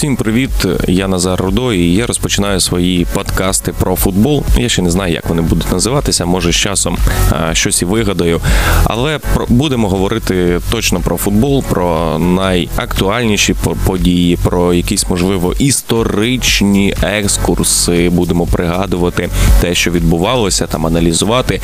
Всім привіт! Я Назар Рудой, і я розпочинаю свої подкасти про футбол. Я ще не знаю, як вони будуть називатися. Може, з часом щось і вигадаю. Але про будемо говорити точно про футбол, про найактуальніші події, про якісь можливо історичні екскурси. Будемо пригадувати те, що відбувалося, там аналізувати,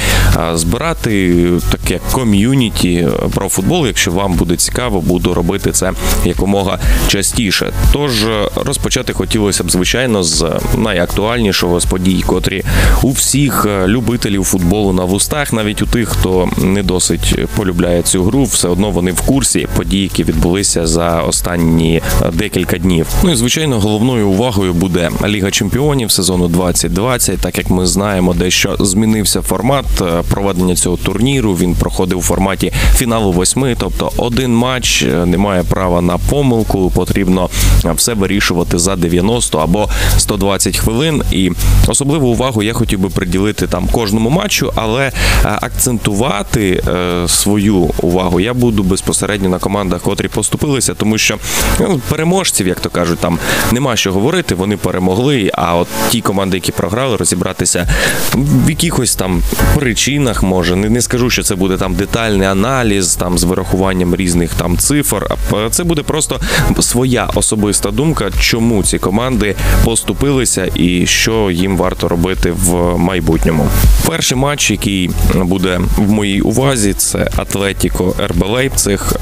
збирати таке ком'юніті про футбол. Якщо вам буде цікаво, буду робити це якомога частіше. Тож розпочати хотілося б звичайно з найактуальнішого з подій, котрі у всіх любителів футболу на вустах, навіть у тих, хто не досить полюбляє цю гру, все одно вони в курсі подій, які відбулися за останні декілька днів. Ну і звичайно, головною увагою буде Ліга Чемпіонів сезону 2020, так як ми знаємо, дещо змінився формат проведення цього турніру. Він проходив у форматі фіналу восьми, тобто один матч немає права на помилку. Потрібно все вирішувати за 90 або 120 хвилин. І особливу увагу я хотів би приділити там кожному матчу, але е, акцентувати е, свою увагу я буду безпосередньо на командах, котрі поступилися, тому що ну, переможців, як то кажуть, там нема що говорити. Вони перемогли. А от ті команди, які програли, розібратися в якихось там причинах, може не, не скажу, що це буде там детальний аналіз, там з вирахуванням різних там цифр. Це буде просто своя особиста думка, чому ці команди поступилися і що їм варто робити в майбутньому. Перший матч, який буде в моїй увазі, це Атлетіко РБ Лейпциг.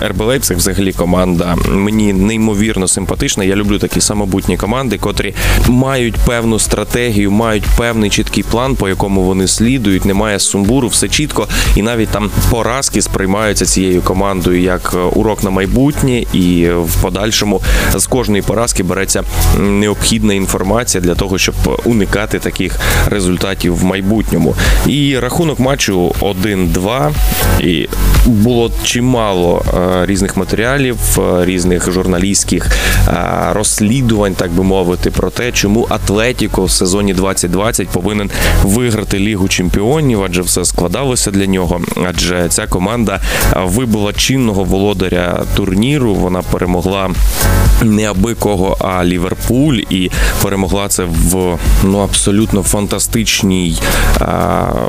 Е, РБ Лейпциг взагалі команда мені неймовірно симпатична. Я люблю такі самобутні команди, котрі мають певну стратегію, мають певний чіткий план, по якому вони слідують. Немає сумбуру, все чітко, і навіть там поразки сприймаються цією командою як урок на майбутнє, і в подальшому з кожної поразки береться необхідна інформація для того, щоб уникати таких результатів в майбутньому. І рахунок матчу 1-2. І було чимало е, різних матеріалів, е, різних журналістських е, розслідувань, так би мовити, про те, чому Атлетіко в сезоні 2020 повинен виграти Лігу чемпіонів, адже все складалося для нього. Адже ця команда вибула чинного володаря турніру. Вона перемогла не аби кого, а Ліверпуль, і перемогла це в ну абсолютно фантастичній,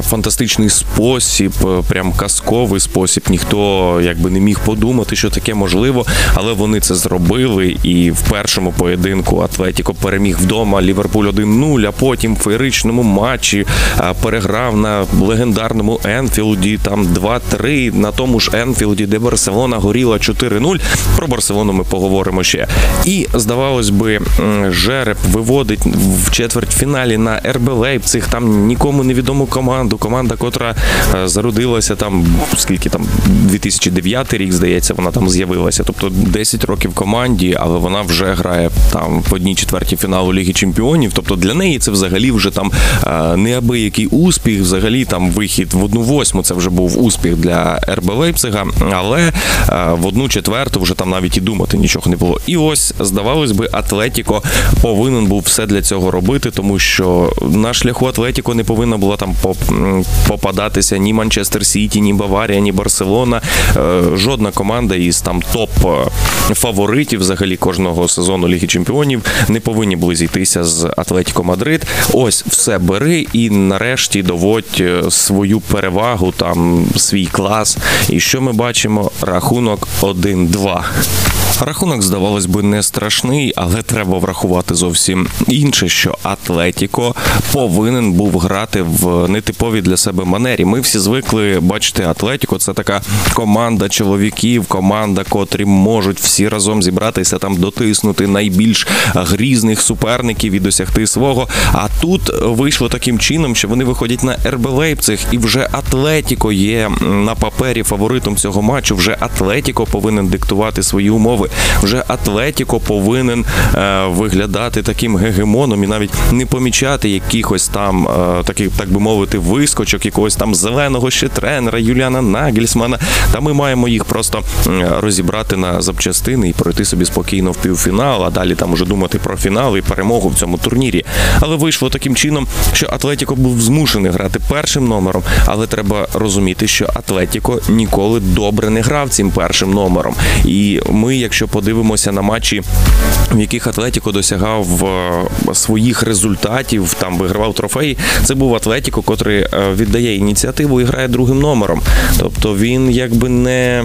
фантастичний спосіб, прям казковий спосіб. Ніхто якби не міг подумати, що таке можливо, але вони це зробили. І в першому поєдинку Атлетіко переміг вдома Ліверпуль 1-0, а потім в феєричному матчі переграв на легендарному Енфілді. Там 2-3 на тому ж Енфілді, де Барселона горіла 4-0. Про Барселону ми поговоримо ще. І здавалось би, жереб виводить в четвертьфіналі на РБ Лейпциг, там нікому невідому команду. Команда, котра е, зародилася там, скільки там 2009 рік, здається, вона там з'явилася. Тобто 10 років команді, але вона вже грає там в одній четвертій фіналу Ліги Чемпіонів. Тобто для неї це взагалі вже там е, неабиякий успіх. Взагалі там вихід в одну восьму. Це вже був успіх для РБ Лейпцига, але е, в одну четверту вже там навіть і думати нічого не було. І ось здавалось би, Атлетіко повинен був все для цього робити, тому що на шляху Атлетіко не повинна була там попадатися ні Манчестер Сіті, ні Баварія, ні Барселона. Е, жодна команда із там топ фаворитів взагалі кожного сезону Ліги Чемпіонів не повинні були зійтися з Атлетіко Мадрид. Ось все бери і нарешті доводь е, свою перевагу, там свій клас. І що ми бачимо? Рахунок 1-2. Рахунок, здавалось би, не страшний, але треба врахувати зовсім інше, що Атлетіко повинен був грати в нетиповій для себе манері. Ми всі звикли бачити Атлетіко. Це така команда чоловіків, команда, котрі можуть всі разом зібратися там, дотиснути найбільш грізних суперників і досягти свого. А тут вийшло таким чином, що вони виходять на РБ Лейпциг, і вже Атлетіко є на папері фаворитом цього матчу. Вже Атлетіко повинен диктувати свої умови вже Атлетіко повинен е, виглядати таким гегемоном і навіть не помічати якихось там е, таких, так би мовити, вискочок, якогось там зеленого ще тренера Юліана Нагельсмана. Та ми маємо їх просто розібрати на запчастини і пройти собі спокійно в півфінал, а далі там уже думати про фінал і перемогу в цьому турнірі. Але вийшло таким чином, що Атлетіко був змушений грати першим номером, але треба розуміти, що Атлетіко ніколи добре не грав цим першим номером. І ми, якщо подивимося на матчі, в яких Атлетіко досягав е, своїх результатів, там вигравав трофеї, це був Атлетіко, котрий е, віддає ініціативу і грає другим номером. Тобто він якби не,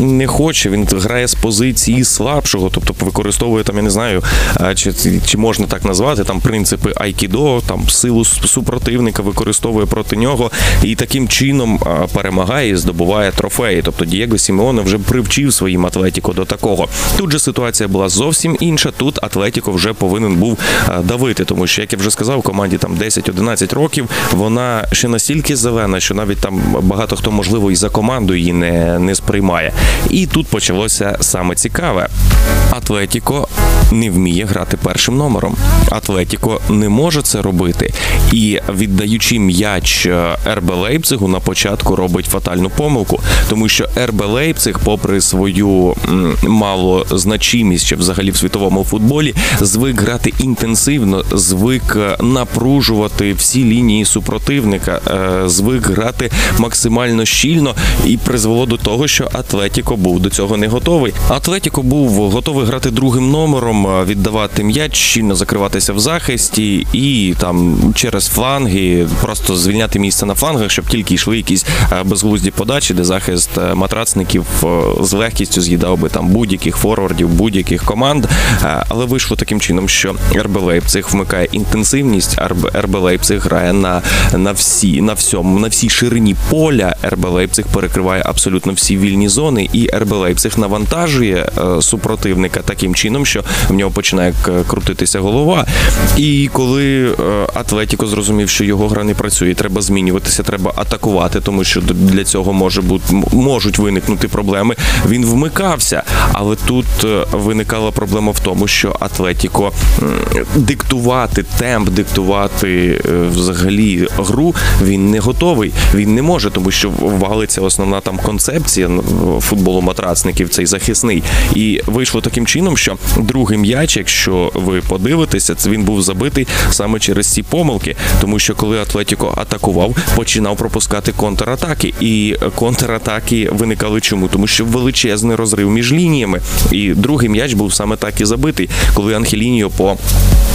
не хоче, він грає з позиції слабшого, тобто використовує там, я не знаю, е, чи, чи можна так назвати там принципи Айкідо, там силу супротивника використовує проти нього і таким чином перемагає і здобуває трофеї. Тобто Дієго Сімеоне вже привчив своїм Атлетіко до такого. Тут же ситуація була зовсім інша. Тут Атлетіко вже повинен був давити, тому що, як я вже сказав, команді там 10-11 років. Вона ще настільки зелена, що навіть там багато хто можливо і за команду її не, не сприймає. І тут почалося саме цікаве. Атлетіко не вміє грати першим номером. Атлетіко не може це робити. І віддаючи м'яч е, РБ Лейпцигу на початку робить фатальну помилку, тому що РБ Лейпциг, попри свою малозначимість ще взагалі в світовому футболі, звик грати інтенсивно, звик е, напружувати всі лінії супротивника, е, звик грати максимально щільно і призвело до того, що Атлетіко був до цього не готовий. Атлетіко був готовий грати другим номером, віддавати м'яч, щільно закриватися в захисті і там через фланги просто звільняти місце на флангах, щоб тільки йшли якісь е, безглузді подачі, де захист е, матрацників е, з легкістю з'їдав би там будь-яких форвардів, будь-яких команд. Але вийшло таким чином, що РБ Лейпциг вмикає інтенсивність, РБ Лейпциг грає на на всі на всьому, на всій ширині поля. РБ Лейпциг перекриває абсолютно всі вільні зони, і РБ Лейпциг навантажує супротивника таким чином, що в нього починає крутитися голова. І коли Атлетіко зрозумів, що його гра не працює, треба змінюватися, треба атакувати, тому що для цього може бути можуть виникнути проблеми. Він вмикався, але тут е, виникала проблема в тому, що Атлетіко диктувати темп, диктувати е, взагалі гру він не готовий. Він не може, тому що валиться основна там концепція футболу матрацників, цей захисний. І вийшло таким чином, що другий м'яч, якщо ви подивитеся, він був забитий саме через ці помилки, тому що коли Атлетіко атакував, починав пропускати контратаки, і контратаки виникали чому? Тому що величезний розрив між лініями. І другий м'яч був саме так і забитий, коли Анхеліньо по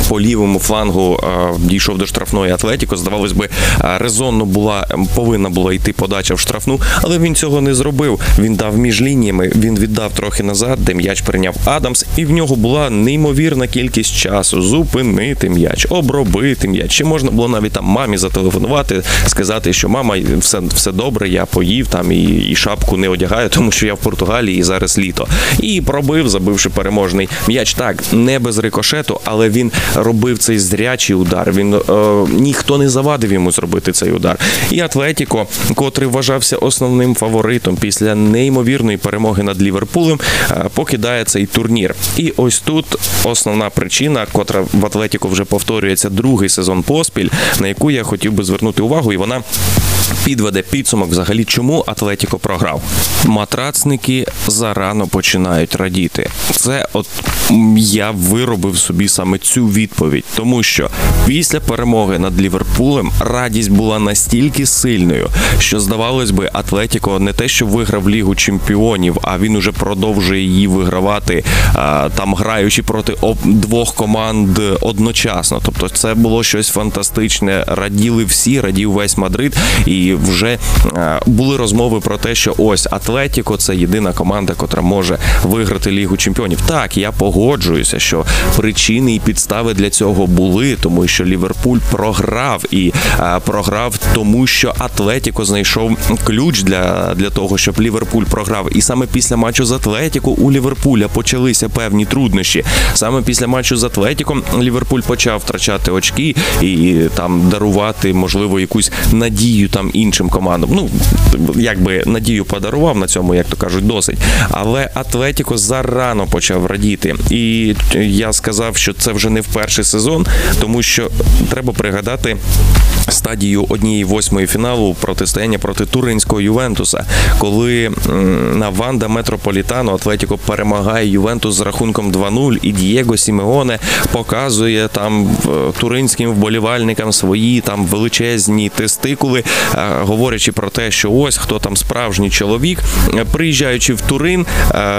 по лівому флангу дійшов до штрафної Атлетіко. Здавалось би, резонно була повинна була йти подача в штрафну, але він цього не зробив. Він дав між лініями, він віддав трохи назад, де м'яч прийняв Адамс, і в нього була неймовірна кількість часу зупинити м'яч, обробити м'яч. Чи можна було навіть там мамі зателефонувати, сказати, що мама, все все добре, я поїв там і, і шапку не одягаю, тому що я в Португалії і зараз літо. І пробив, забивши переможний м'яч. Так, не без рикошету, але він робив цей зрячий удар. Він е, ніхто не завадив йому зробити цей удар. І Атлетіко, котрий вважався основним фаворитом після неймовірної перемоги над Ліверпулем, е, покидає цей турнір. І ось тут основна причина, котра в Атлетіко вже повторюється другий сезон поспіль, на яку я хотів би звернути увагу, і вона підведе підсумок взагалі, чому Атлетіко програв. Матрацники зарано починають радіти. Це от я виробив собі саме цю відповідь, тому що після перемоги над Ліверпулем радість була настільки сильною, що здавалось би, Атлетіко не те, що виграв Лігу Чемпіонів, а він уже продовжує її вигравати, там граючи проти двох команд одночасно. Тобто, це було щось фантастичне. Раділи всі, радів весь Мадрид, і вже були розмови про те, що ось Атлетіко це єдина команда, котра може виграти Лігу Чемпіонів. Так, я погоджуюся, що причини і підстави для цього були, тому що Ліверпуль програв і програв, тому що Атлетіко знайшов ключ для, для того, щоб Ліверпуль програв. І саме після матчу з Атлетіко у Ліверпуля почалися певні труднощі. Саме після матчу з Атлетіком Ліверпуль почав втрачати очки і там дарувати, можливо, якусь надію там іншим командам. Ну якби надію подарував на цьому, як то кажуть, досить. Але Атлетіко зарано почав радіти. І я сказав, що це вже не в перший сезон, тому що треба пригадати стадію однієї восьмої фіналу протистояння проти туринського Ювентуса, коли на Ванда Метрополітано Атлетіко перемагає Ювентус з рахунком 2-0, і Дієго Сімеоне показує там туринським вболівальникам свої там величезні тестикули, говорячи про те, що ось хто там справжній чоловік. Приїжджаючи в Турин,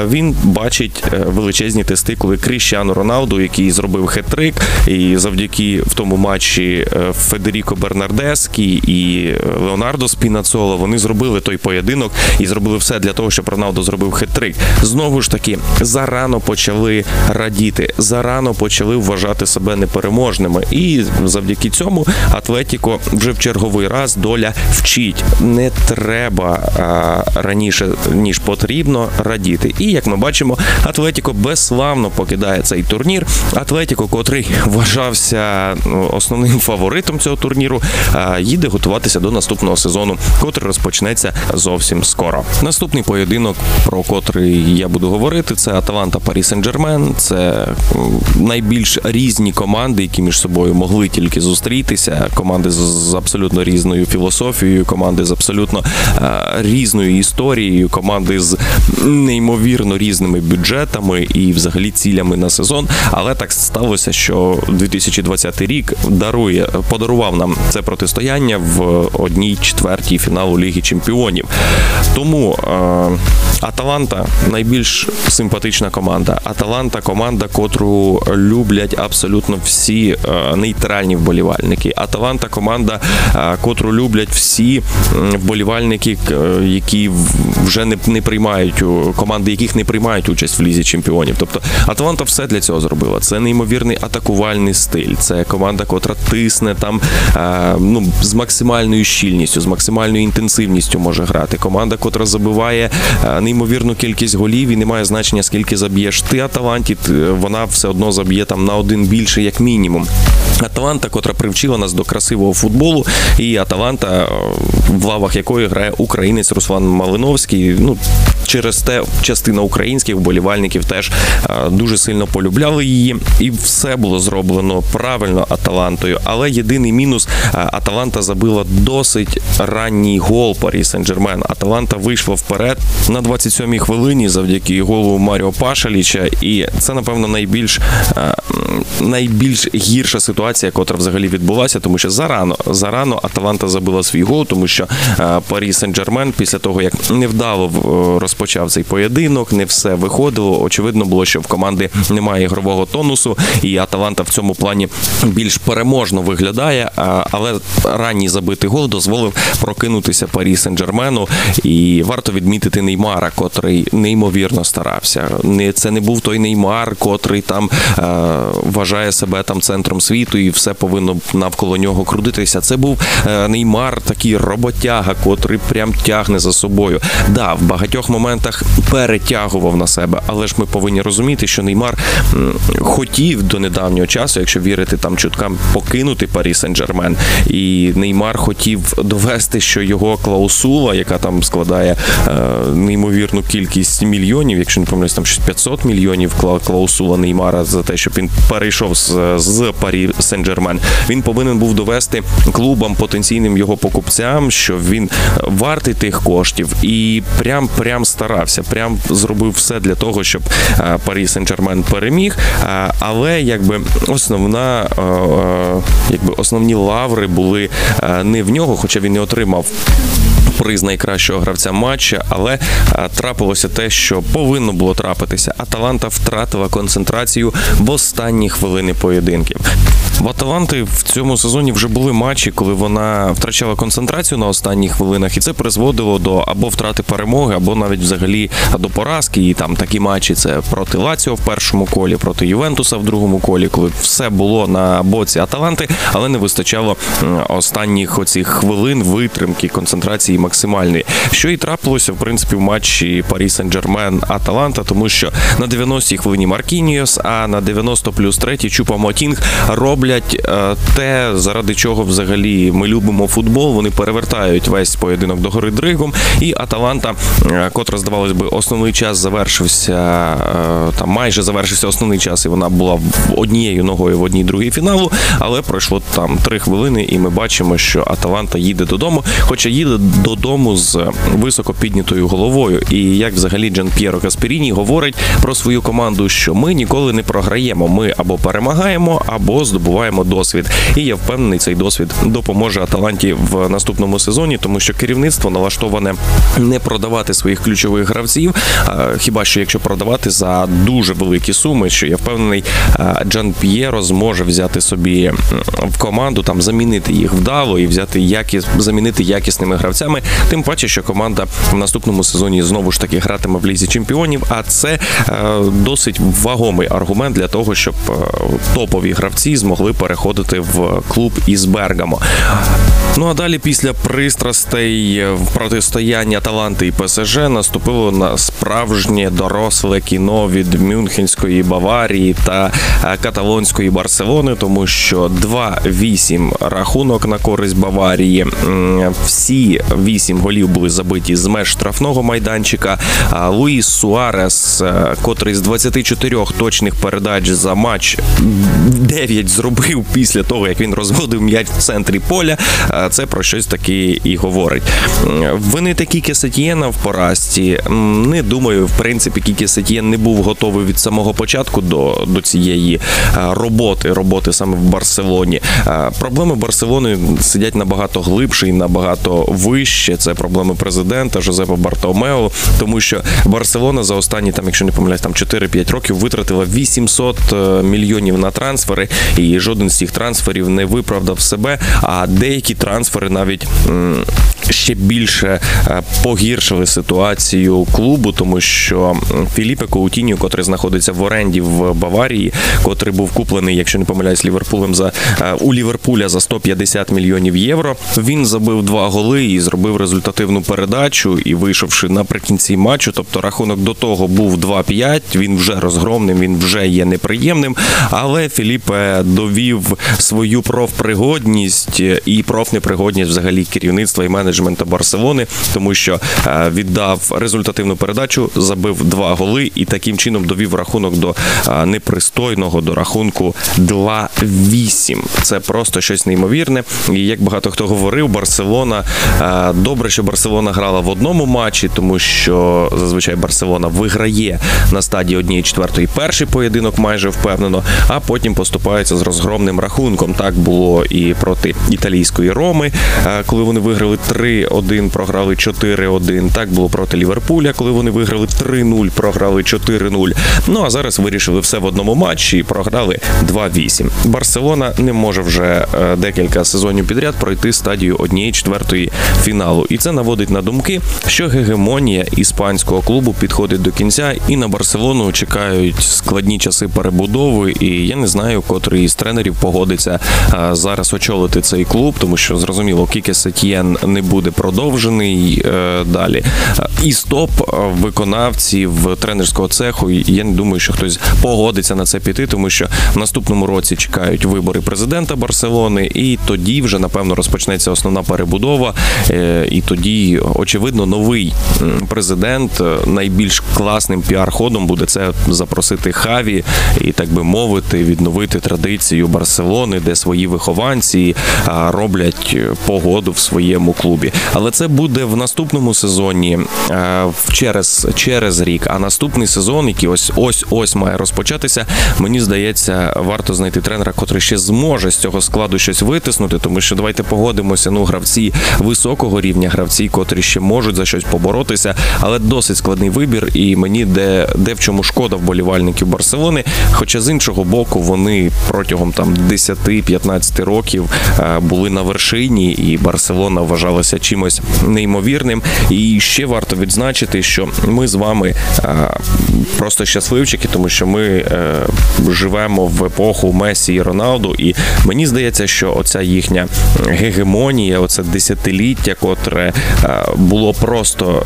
він бачить е, величезні тестикули Кріщану Роналду, який зробив хет-трик, і завдяки в тому матчі е, Федеріко Бернардескі і Леонардо Спінацоло вони зробили той поєдинок і зробили все для того, щоб Роналдо зробив хет-трик. Знову ж таки, зарано почали радіти, зарано почали вважати себе непереможними, і завдяки цьому Атлетіко вже в черговий раз доля вчить. Не треба а, раніше ніж потрібно радіти. І як ми бачимо, Атлетіко безславно покидає цей турнір. Атлетіко, котрий вважався ну, основним фаворитом цього турніру, їде готуватися до наступного сезону, котрий розпочнеться зовсім скоро. Наступний поєдинок, про котрий я буду говорити, це Аталанта Парі Сен-Джермен. Це найбільш різні команди, які між собою могли тільки зустрітися. Команди з абсолютно різною філософією, команди з абсолютно різною історією, команди з неймовірно різними бюджетами і, взагалі, цілями на сезон. Але так сталося, що 2020 рік дарує подарував нам це протистояння в одній четвертій фіналу Ліги Чемпіонів. Тому е, Аталанта найбільш симпатична команда. Аталанта команда, котру люблять абсолютно всі е, нейтральні вболівальники. Аталанта команда, е, котру люблять всі вболівальники, які вже не не приймають команди, яких не приймають участь в лізі чемпіонів. Тобто Аталанта все для цього зробила. Це неймовірний атакувальний стиль. Це команда, котра тисне там ну з максимальною щільністю, з максимальною інтенсивністю може грати. Команда, котра забиває неймовірну кількість голів і не має значення, скільки заб'єш ти Аталанті, вона все одно заб'є там на один більше, як мінімум. Аталанта, котра привчила нас до красивого футболу, і Аталанта, в лавах якої грає українець Руслан Малиновський. Ну через те частина українських вболівальників теж дуже сильно полюбляли її, і все було зроблено правильно Аталантою. Але єдиний мінус Аталанта забила досить ранній гол Парі Сен-Джермен. Аталанта вийшла вперед на 27-й хвилині завдяки голу Маріо Пашаліча, і це напевно найбільш найбільш гірша ситуація, котра взагалі відбулася, тому що зарано зарано Аталанта забила свій гол, тому що Парі Сен-Джермен після того як невдало розпочав цей поєдинок, не все виходило. Очевидно було, що в команди немає ігрового тонусу, і Аталанта в цьому плані більш переможно виглядає. Але ранній забитий гол дозволив прокинутися Парі Сен-Джермену. І варто відмітити Неймара, котрий неймовірно старався. Це не був той Неймар, котрий там е, вважає себе там центром світу, і все повинно навколо нього крутитися. Це був е, Неймар, такий роботяга, котрий прям тягне за собою. Да, в багатьох моментах перетягував на себе, але ж ми повинні розуміти, що Неймар хотів до недавнього часу, якщо вірити там чуткам, покинути Парі Сен-Джермен. І Неймар хотів довести, що його клаусула, яка там складає е, неймовірну кількість мільйонів, якщо не помиляюсь, там щось 500 мільйонів клаусула Неймара за те, щоб він перейшов з, з Парі Сен-Джермен. Він повинен був довести клубам потенційним його покупцям, що він вартий тих коштів, і прям прям старався, прям зробив все для того, щоб е, Парі Сен-Джермен переміг. Е, але якби основна, якби основні лаври були не в нього, хоча він не отримав приз найкращого гравця матча, але трапилося те, що повинно було трапитися. Аталанта втратила концентрацію в останні хвилини поєдинків. В Аталанти в цьому сезоні вже були матчі, коли вона втрачала концентрацію на останніх хвилинах, і це призводило до або втрати перемоги, або навіть взагалі до поразки. І там такі матчі це проти Лаціо в першому колі, проти Ювентуса в другому колі, коли все було на боці Аталанти, але не вистачало останніх оцих хвилин витримки концентрації максимальної. Що і трапилося в принципі в матчі Парі Сен-Джермен Аталанта, тому що на 90-й хвилині Маркініос, а на 90 плюс 3 Чупо-Мотінг роблять е, те, заради чого взагалі ми любимо футбол. Вони перевертають весь поєдинок до гори дригом. І Аталанта, е, котра здавалось би, основний час завершився е, там, майже завершився основний час, і вона була однією ногою в одній другій фіналу. Але пройшло там три хвилини, і ми бачимо, що Аталанта їде додому, хоча їде додому з високо піднятою головою. І як взагалі Джан П'єро Касперіні говорить про свою команду, що ми ніколи не програємо. Ми або перемагаємо, або здобуваємо досвід. І я впевнений, цей досвід допоможе Аталанті в наступному сезоні, тому що керівництво налаштоване не продавати своїх ключових гравців. Хіба що якщо продавати за дуже великі суми, що я впевнений, Джан П'єро зможе взяти собі в команду, там замінити їх вдало і взяти якіс, замінити якісними гравцями. Тим паче, що команда в наступному сезоні знову ж таки гратиме в лізі чемпіонів. А це е, досить вагомий аргумент для того, щоб е, топові гравці змогли переходити в клуб із Бергамо. Ну а далі, після пристрастей протистояння Таланти і ПСЖ, наступило на справжнє доросле кіно від Мюнхенської Баварії та е, каталонської Барселони, тому що 2-8 рахунок на користь Баварії. Всі 8 голів були забиті з меж штрафного майданчика. Луїс Суарес, е, котрий з 24 точних передач за матч 9 зробив після того, як він розводив м'яч в центрі поля. Е, Це про щось таке і говорить. М, Вини такі Кесетієна в поразці. Не думаю, в принципі, Кікі Сетієн не був готовий від самого початку до, до цієї е, роботи, роботи саме в Барселоні. Проблеми Барселони сидять набагато глибше і набагато вище. Це проблеми президента Жозепа Бартомео, тому що Барселона за останні, там, якщо не помиляюсь, там 4-5 років витратила 800 е, мільйонів на трансфери, і жоден з цих трансферів не виправдав себе. А деякі трансфери навіть ще більше е, погіршили ситуацію клубу, тому що Філіпе Коутіньо, котрий знаходиться в оренді в Баварії, котрий був куплений, якщо не помиляюсь, Ліверпулем за е, у Ліверпуля за 150 мільйонів євро. Він забив два голи і зробив результативну передачу. І вийшовши наприкінці матчу, тобто рахунок до того був 2-5, Він вже розгромним, він вже є неприємним. Але Філіпе довів свою профпригодність і профнепригодність взагалі керівництва і менеджменту Барселони, тому що е, віддав результативну передачу, забив два голи і таким чином довів рахунок до е, непристойного до рахунку 2-8. Це просто щось неймовірне. І як багато хто говорив, Барселона е, добре, що Барселона грала в одному матчі, тому що зазвичай Барселона виграє на стадії однієї четвертої перший поєдинок майже впевнено, а потім поступається з розгромним рахунком. Так було і проти італійської Роми, е, коли вони виграли 3-1, програли 4-1. Так було проти Ліверпуля, коли вони виграли 3-0, програли 4-0. Ну а зараз вирішили все в одному матчі і програли 2-8. Барселона не може вже е, декілька сезонів підряд пройти стадію однієї четвертої фіналу. І це наводить на думки, що гегемонія іспанського клубу підходить до кінця, і на Барселону чекають складні часи перебудови. І я не знаю, котрий із тренерів погодиться е, зараз очолити цей клуб, тому що зрозуміло, Кіке Сетьєн не буде продовжений е, далі. Е, І стоп е, виконавців тренерського цеху. Я не думаю, що хтось погодиться на це піти, тому що в наступному році чекають вибори президента Барселони, і тоді вже напевно розпочнеться основна перебудова. Е, І тоді, очевидно, новий президент е, найбільш класним піар-ходом буде це запросити Хаві і так би мовити, відновити традицію Барселони, де свої вихованці роблять е, погоду в своєму клубі. Але це буде в наступному сезоні е, через, через рік. А наступний сезон, який ось ось ось має розпочатися, мені здається, варто знайти тренера, котрий ще зможе з цього складу щось витиснути, тому що давайте погодимося. Ну, гравці високого рівня, гравці, котрі ще можуть за щось поборотися, але досить складний вибір. І мені де, де в чому шкода вболівальників Барселони. Хоча з іншого боку, вони протягом там 10-15 років е, були на вершині, і Барселона вважалася чимось неймовірним. І ще варто відзначити, що ми з вами просто щасливчики, тому що ми е, живемо в епоху Месі і Роналду, і мені здається, що оця їхня гегемонія, оце десятиліття, котре було просто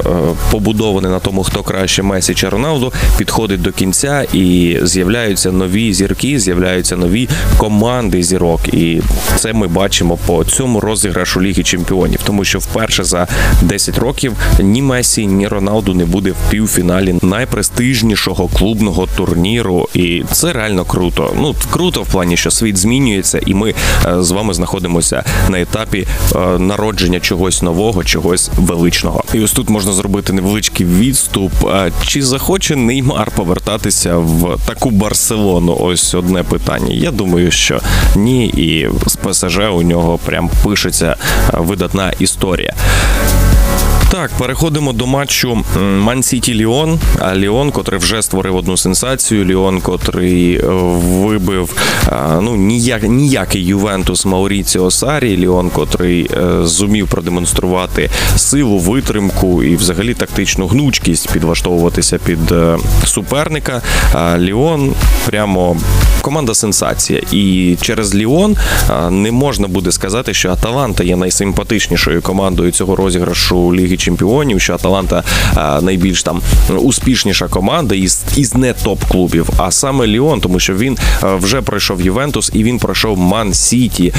побудоване на тому, хто краще Месі чи Роналду, підходить до кінця і з'являються нові зірки, з'являються нові команди зірок. І це ми бачимо по цьому розіграшу Ліги Чемпіонів, тому що вперше за 10 років ні Месі, ні Роналду не буде в півфіналі найпрестижнішого клубного турніру, і це реально круто. Ну круто в плані, що світ змінюється, і ми е, з вами знаходимося на етапі е, народження чогось нового, чогось величного. І ось тут можна зробити невеличкий відступ. Чи захоче Неймар повертатися в таку Барселону? Ось одне питання. Я думаю, що ні, і з ПСЖ у нього прям пишеться видатна історія. Так, переходимо до матчу Ман Сіті Ліон. Ліон, котрий вже створив одну сенсацію. Ліон, котрий е, вибив ну ніяк ніякий Ювентус Мауріціо Сарі. Ліон, котрий е, зумів продемонструвати силу, витримку і, взагалі, тактичну гнучкість підлаштовуватися під е, суперника. Ліон прямо команда сенсація. І через Ліон не можна буде сказати, що Аталанта є найсимпатичнішою командою цього розіграшу Ліги чемпіонів, що Аталанта найбільш там успішніша команда із із не топ-клубів, а саме Ліон, тому що він вже пройшов Ювентус і він пройшов Ман Сіті.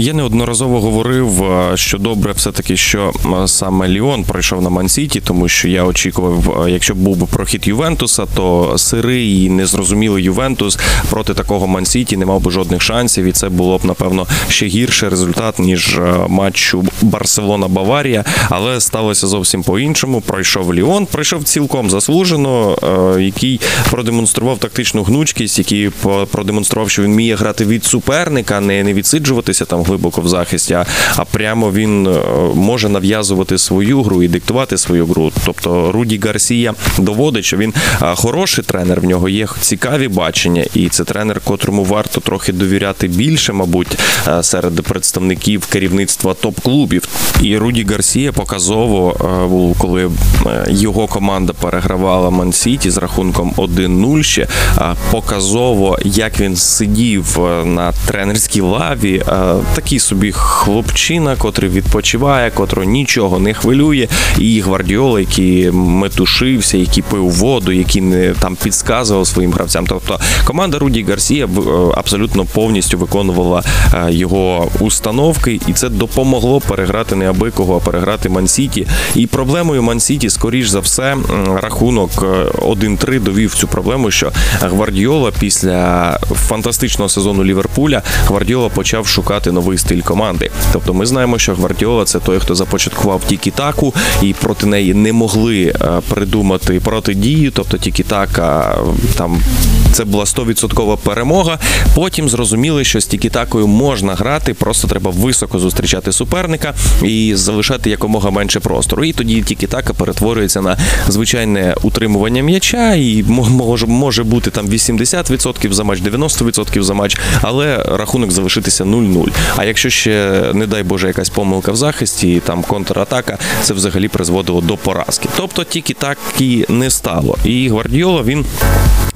Я неодноразово говорив, що добре, все таки, що саме Ліон пройшов на Мансіті, тому що я очікував, якщо б був би прохід Ювентуса, то сирий і незрозумілий Ювентус проти такого Мансіті не мав би жодних шансів, і це було б напевно ще гірший результат ніж матчу Барселона-Баварія. Але сталося зовсім по-іншому. Пройшов Ліон, пройшов цілком заслужено, який продемонстрував тактичну гнучкість, який продемонстрував, що він вміє грати від суперника, не відсиджуватися там глибоко в захисті, а прямо він е, може нав'язувати свою гру і диктувати свою гру. Тобто Руді Гарсія доводить, що він е, хороший тренер. В нього є цікаві бачення, і це тренер, котрому варто трохи довіряти більше, мабуть, е, серед представників керівництва топ-клубів. І Руді Гарсія показово, коли його команда перегравала Мансіті з рахунком 1-0 ще показово, як він сидів на тренерській лаві такий собі хлопчина, котрий відпочиває, котрого нічого не хвилює. І Гвардіола, який метушився, який пив воду, який не там підказував своїм гравцям. Тобто команда Руді Гарсія е, абсолютно повністю виконувала е, його установки, і це допомогло переграти не аби кого, а переграти Мансіті. І проблемою Мансіті, скоріш за все, рахунок 1-3 е, довів цю проблему, що Гвардіола після фантастичного сезону Ліверпуля Гвардіола почав шукати новий стиль команди. Тобто, ми знаємо, що Гвардіола це той, хто започаткував Тікі-таку, і проти неї не могли е, придумати протидію. Тобто Тікі-така там це була 100% перемога. Потім зрозуміли, що з Тікі-такою можна грати, просто треба високо зустрічати суперника і залишати якомога менше простору. І тоді Тікі-така перетворюється на звичайне утримування м'яча, і може може бути там 80% за матч, 90% за матч, але рахунок залишитися 0-0. А якщо ще, не дай Боже, якась помилка в захисті, там контратака, це взагалі призводило до поразки. Тобто тільки так і не стало. І Гвардіола він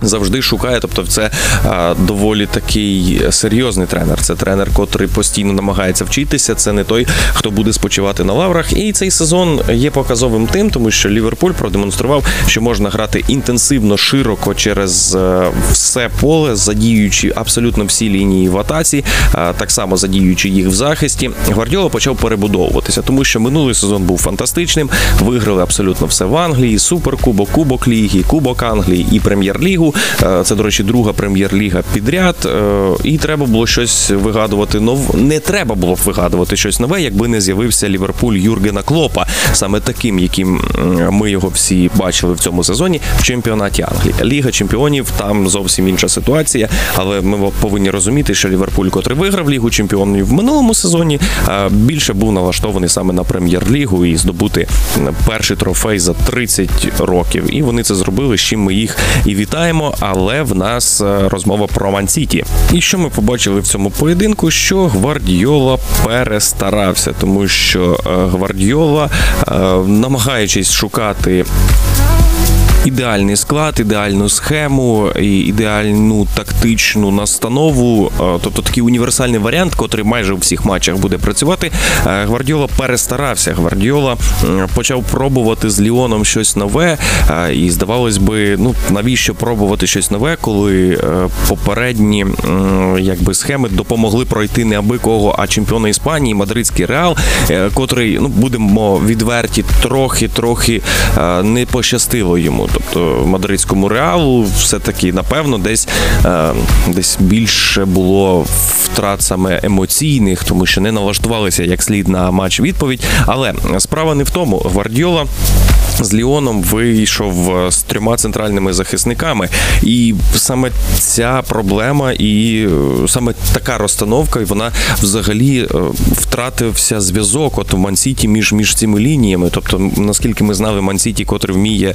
завжди шукає. Тобто, це а, доволі такий серйозний тренер. Це тренер, котрий постійно намагається вчитися. Це не той, хто буде спочивати на лаврах. І цей сезон є показовим тим, тому що Ліверпуль продемонстрував, що можна грати інтенсивно, широко через е, все поле, задіючи абсолютно всі лінії в атаці, так само задіючи їх в захисті. Гвардіола почав перебудовуватися, тому що минулий сезон був фантастичним. Виграли абсолютно все в Англії: суперкубок, кубок ліги, кубок Англії і прем'єр-лігу. Е, це, до речі, друга прем'єр-ліга підряд. Е, і треба було щось вигадувати нов. Не треба було б вигадувати щось нове, якби не з'явився Ліверпуль Юргена Клопа, саме таким, яким ми його всі бачили в цьому сезоні в чемпіонаті Англії. Ліга чемпіонів там зовсім інша ситуація, але ми повинні розуміти, що Ліверпуль, котрий виграв лігу чемпіонів в минулому сезоні, е, більше був налаштований саме на прем'єр-лігу і здобути перший трофей за 30 років. І вони це зробили. з чим ми їх і вітаємо. Говоримо, але в нас е, розмова про Ман-Сіті. І що ми побачили в цьому поєдинку? Що Гвардіола перестарався, тому що е, Гвардіола, е, намагаючись шукати ідеальний склад, ідеальну схему, ідеальну тактичну настанову, е, тобто такий універсальний варіант, котрий майже у всіх матчах буде працювати. Е, Гвардіола перестарався. Гвардіола почав пробувати з Ліоном щось нове, е, і здавалось би, ну навіщо пробувати щось нове, коли попередні якби схеми допомогли пройти не аби кого, а чемпіона Іспанії, мадридський реал, котрий ну будемо відверті, трохи трохи не пощастило йому. Тобто мадридському реалу все-таки, напевно, десь е, десь більше було втрат саме емоційних, тому що не налаштувалися як слід на матч відповідь. Але справа не в тому. Гвардіола з Ліоном вийшов е, з трьома центральними захисниками, і саме ця проблема, і е, саме така розстановка, і вона взагалі втратився зв'язок от в Мансіті між між цими лініями. Тобто, наскільки ми знали, Мансіті, котрий вміє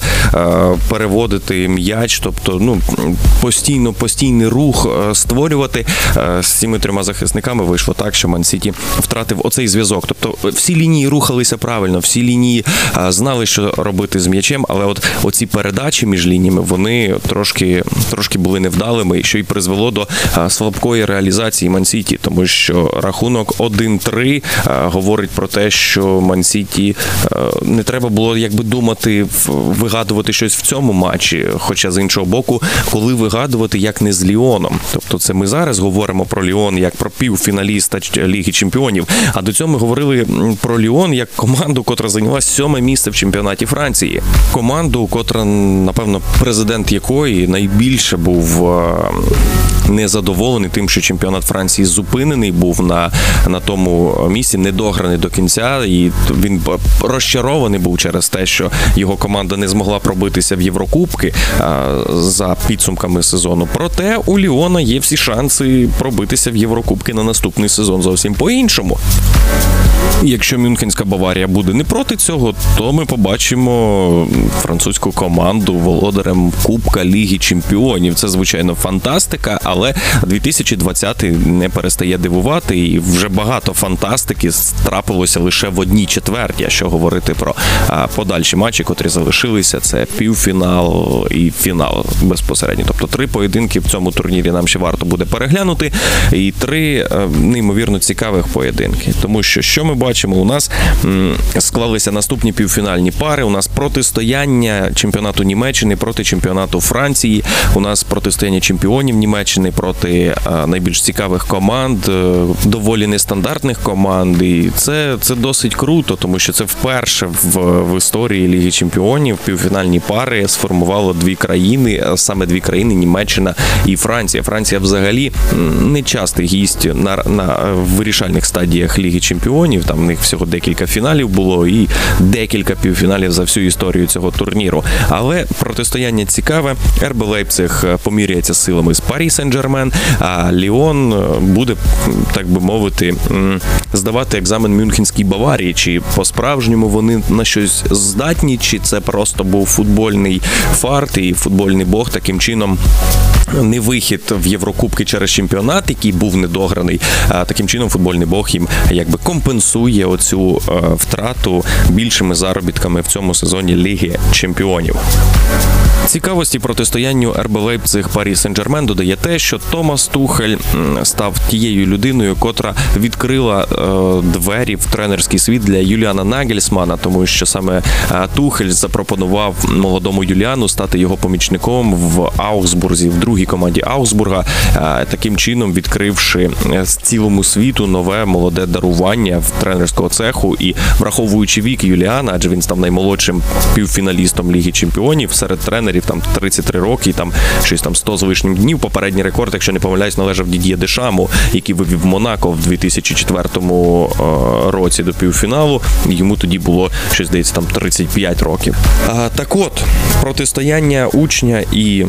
переводити м'яч, тобто ну постійно постійний рух е, створювати е, з цими трьома захисниками. Вийшло так, що Ман-Сіті втратив оцей зв'язок. Тобто всі лінії рухалися правильно, всі лінії е, знали, що робити з м'ячем, але от оці передачі між лініями вони трошки трошки були невдалими, що й призвело до слабкої реалізації Ман-Сіті, тому що рахунок 1-3 говорить про те, що Ман-Сіті не треба було якби думати вигадувати щось в цьому матчі. Хоча з іншого боку, коли вигадувати як не з Ліоном. Тобто, це ми зараз говоримо про Ліон як про півфіналіста Ліги Чемпіонів. А до цього ми говорили про Ліон як команду, котра зайняла сьоме місце в чемпіонаті Франції. Команду, котра, напевно, президент якої найбільше був незадоволений тим, що чемпіонат Франції зупинений був на на тому місці, недограний до кінця, і він розчарований був через те, що його команда не змогла пробитися в Єврокубки за підсумками сезону. Проте у Ліона є всі шанси пробитися в Єврокубки на наступний сезон зовсім по-іншому. Якщо Мюнхенська Баварія буде не проти цього, то ми побачимо французьку команду володарем Кубка Ліги Чемпіонів. Це звичайно фантастика, але 2020 не перестає дивувати, і вже багато фантастики трапилося лише в одній четверті. А що говорити про подальші матчі, котрі залишилися, це півфінал і фінал безпосередньо. Тобто три поєдинки в цьому турнірі нам ще варто буде переглянути, і три е, неймовірно цікавих поєдинки, тому що що ми бачимо, у нас склалися наступні півфінальні пари. У нас протистояння чемпіонату Німеччини проти чемпіонату Франції. У нас протистояння чемпіонів Німеччини проти е, найбільш цікавих команд, е, доволі нестандартних команд. І це це досить круто, тому що це вперше в, в історії Ліги Чемпіонів півфінальні пари сформувало дві країни, саме дві країни Німеччина і Франція. Франція взагалі не частий гість на на вирішальних стадіях Ліги Чемпіонів. Там в них всього декілька фіналів було і декілька півфіналів за всю історію цього турніру. Але протистояння цікаве. РБ Лейпциг поміряється силами з Парі Сен-Джермен, а Ліон буде, так би мовити, здавати екзамен Мюнхенській Баварії. Чи по-справжньому вони на щось здатні, чи це просто був футбольний фарт і футбольний бог таким чином не вихід в Єврокубки через чемпіонат, який був недограний. А таким чином футбольний бог їм якби компенсує оцю е, втрату більшими заробітками в цьому сезоні Ліги Чемпіонів. Цікавості протистоянню РБ Лейпциг Парі Сен-Джермен додає те, що Томас Тухель став тією людиною, котра відкрила е, двері в тренерський світ для Юліана Нагельсмана, тому що саме е, Тухель запропонував молодому Юліану стати його помічником в Аусбурзі, в другій команді Аусбурга, е, таким чином відкривши цілому світу нове молоде дарування в тренерського цеху. І враховуючи вік Юліана, адже він став наймолодшим півфіналістом Ліги Чемпіонів серед тренерів тренерів, там 33 роки, там щось там 100 з лишнім днів. Попередній рекорд, якщо не помиляюсь, належав Дід'є Дешаму, який вивів Монако в 2004 е, році до півфіналу. Йому тоді було щось здається там 35 років. Так от протистояння учня і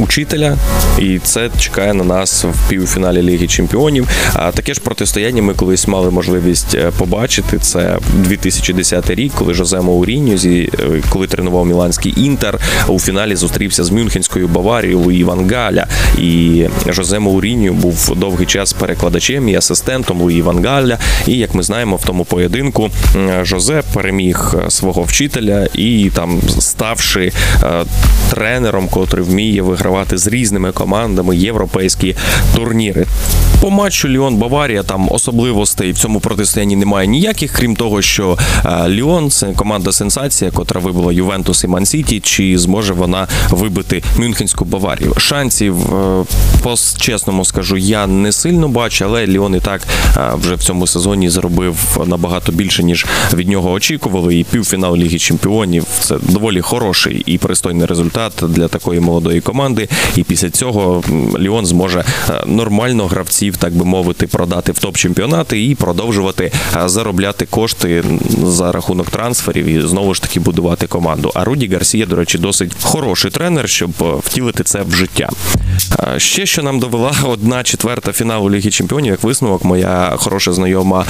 учителя, і це чекає на нас в півфіналі Ліги Чемпіонів. А таке ж протистояння ми колись мали можливість е, побачити. Це 2010 рік, коли Жозе Мауріньо, е, коли тренував Міланський Інтер, у фіналі зустрівся з Мюнхенською Баварією Луї Ван Галя. І Жозе Мауріньо був довгий час перекладачем і асистентом Луї Ван Галя. І як ми знаємо, в тому поєдинку Жозе переміг е, свого вчителя і там ставши тренером, котрий вміє вигравати з різними командами європейські турніри. По матчу Ліон Баварія там особливостей в цьому протистоянні немає ніяких, крім того, що е, Ліон це команда сенсація, котра вибила Ювентус і Мансіті. Чи зможе вона вибити Мюнхенську Баварію? Шансів, е, по чесному скажу, я не сильно бачу, але Ліон і так е, вже в цьому сезоні зробив набагато більше, ніж від нього очікували. І півфінал Ліги Чемпіонів це доволі хороший і пристойний результат для такої молодої команди. І після цього Ліон зможе е, нормально гравців, так би мовити, продати в топ-чемпіонати і продовжувати е, заробляти кошти за рахунок трансферів і знову ж таки будувати команду. А Руді Гарсія, до речі, досить хороший тренер, щоб е, втілити це в життя. Ще що нам довела одна четверта фіналу Ліги Чемпіонів, як висновок, моя хороша знайома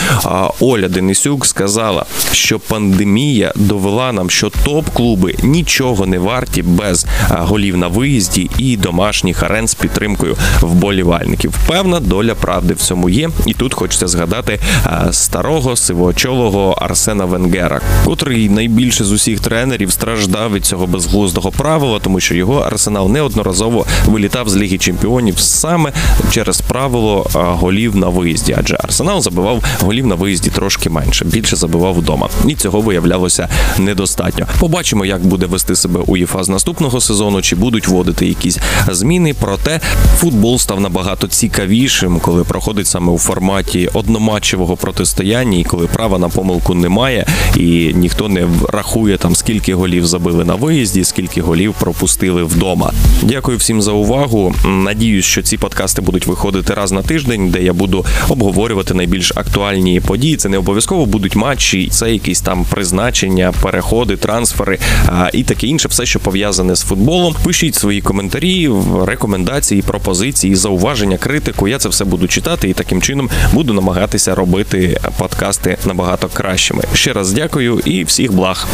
Оля Денисюк сказала, що пандемія довела нам, що топ-клуби нічого не варті без голів на виїзді і домашніх арен з підтримкою вболівальників. Певна доля правди в цьому є. І тут хочеться згадати старого сивоочолого Арсена Венгера, котрий найбільше з усіх тренерів страждав від цього безглуздого правила, тому що його арсенал неодноразово вилітав з Ліги Чемпіонів саме через правило голів на виїзді, адже арсенал забивав голів на виїзді трошки менше, більше забивав вдома, і цього виявлялося недостатньо. Побачимо, як буде вести себе УЄФА з наступного сезону, чи будуть вводити якісь зміни. Проте футбол став набагато цікавішим, коли проходить саме у форматі одноматчевого протистояння, і коли права на помилку немає, і ніхто не рахує там скільки голів забили на виїзді, скільки голів пропустили вдома. Дякую всім за увагу. Надіюсь, що ці подкасти будуть виходити раз на тиждень, де я буду обговорювати найбільш актуальні події. Це не обов'язково будуть матчі, це якісь там призначення, переходи, трансфери а, і таке інше, все, що пов'язане з футболом. Пишіть свої коментарі, рекомендації, пропозиції, зауваження, критику. Я це все буду читати і таким чином буду намагатися робити подкасти набагато кращими. Ще раз дякую і всіх благ.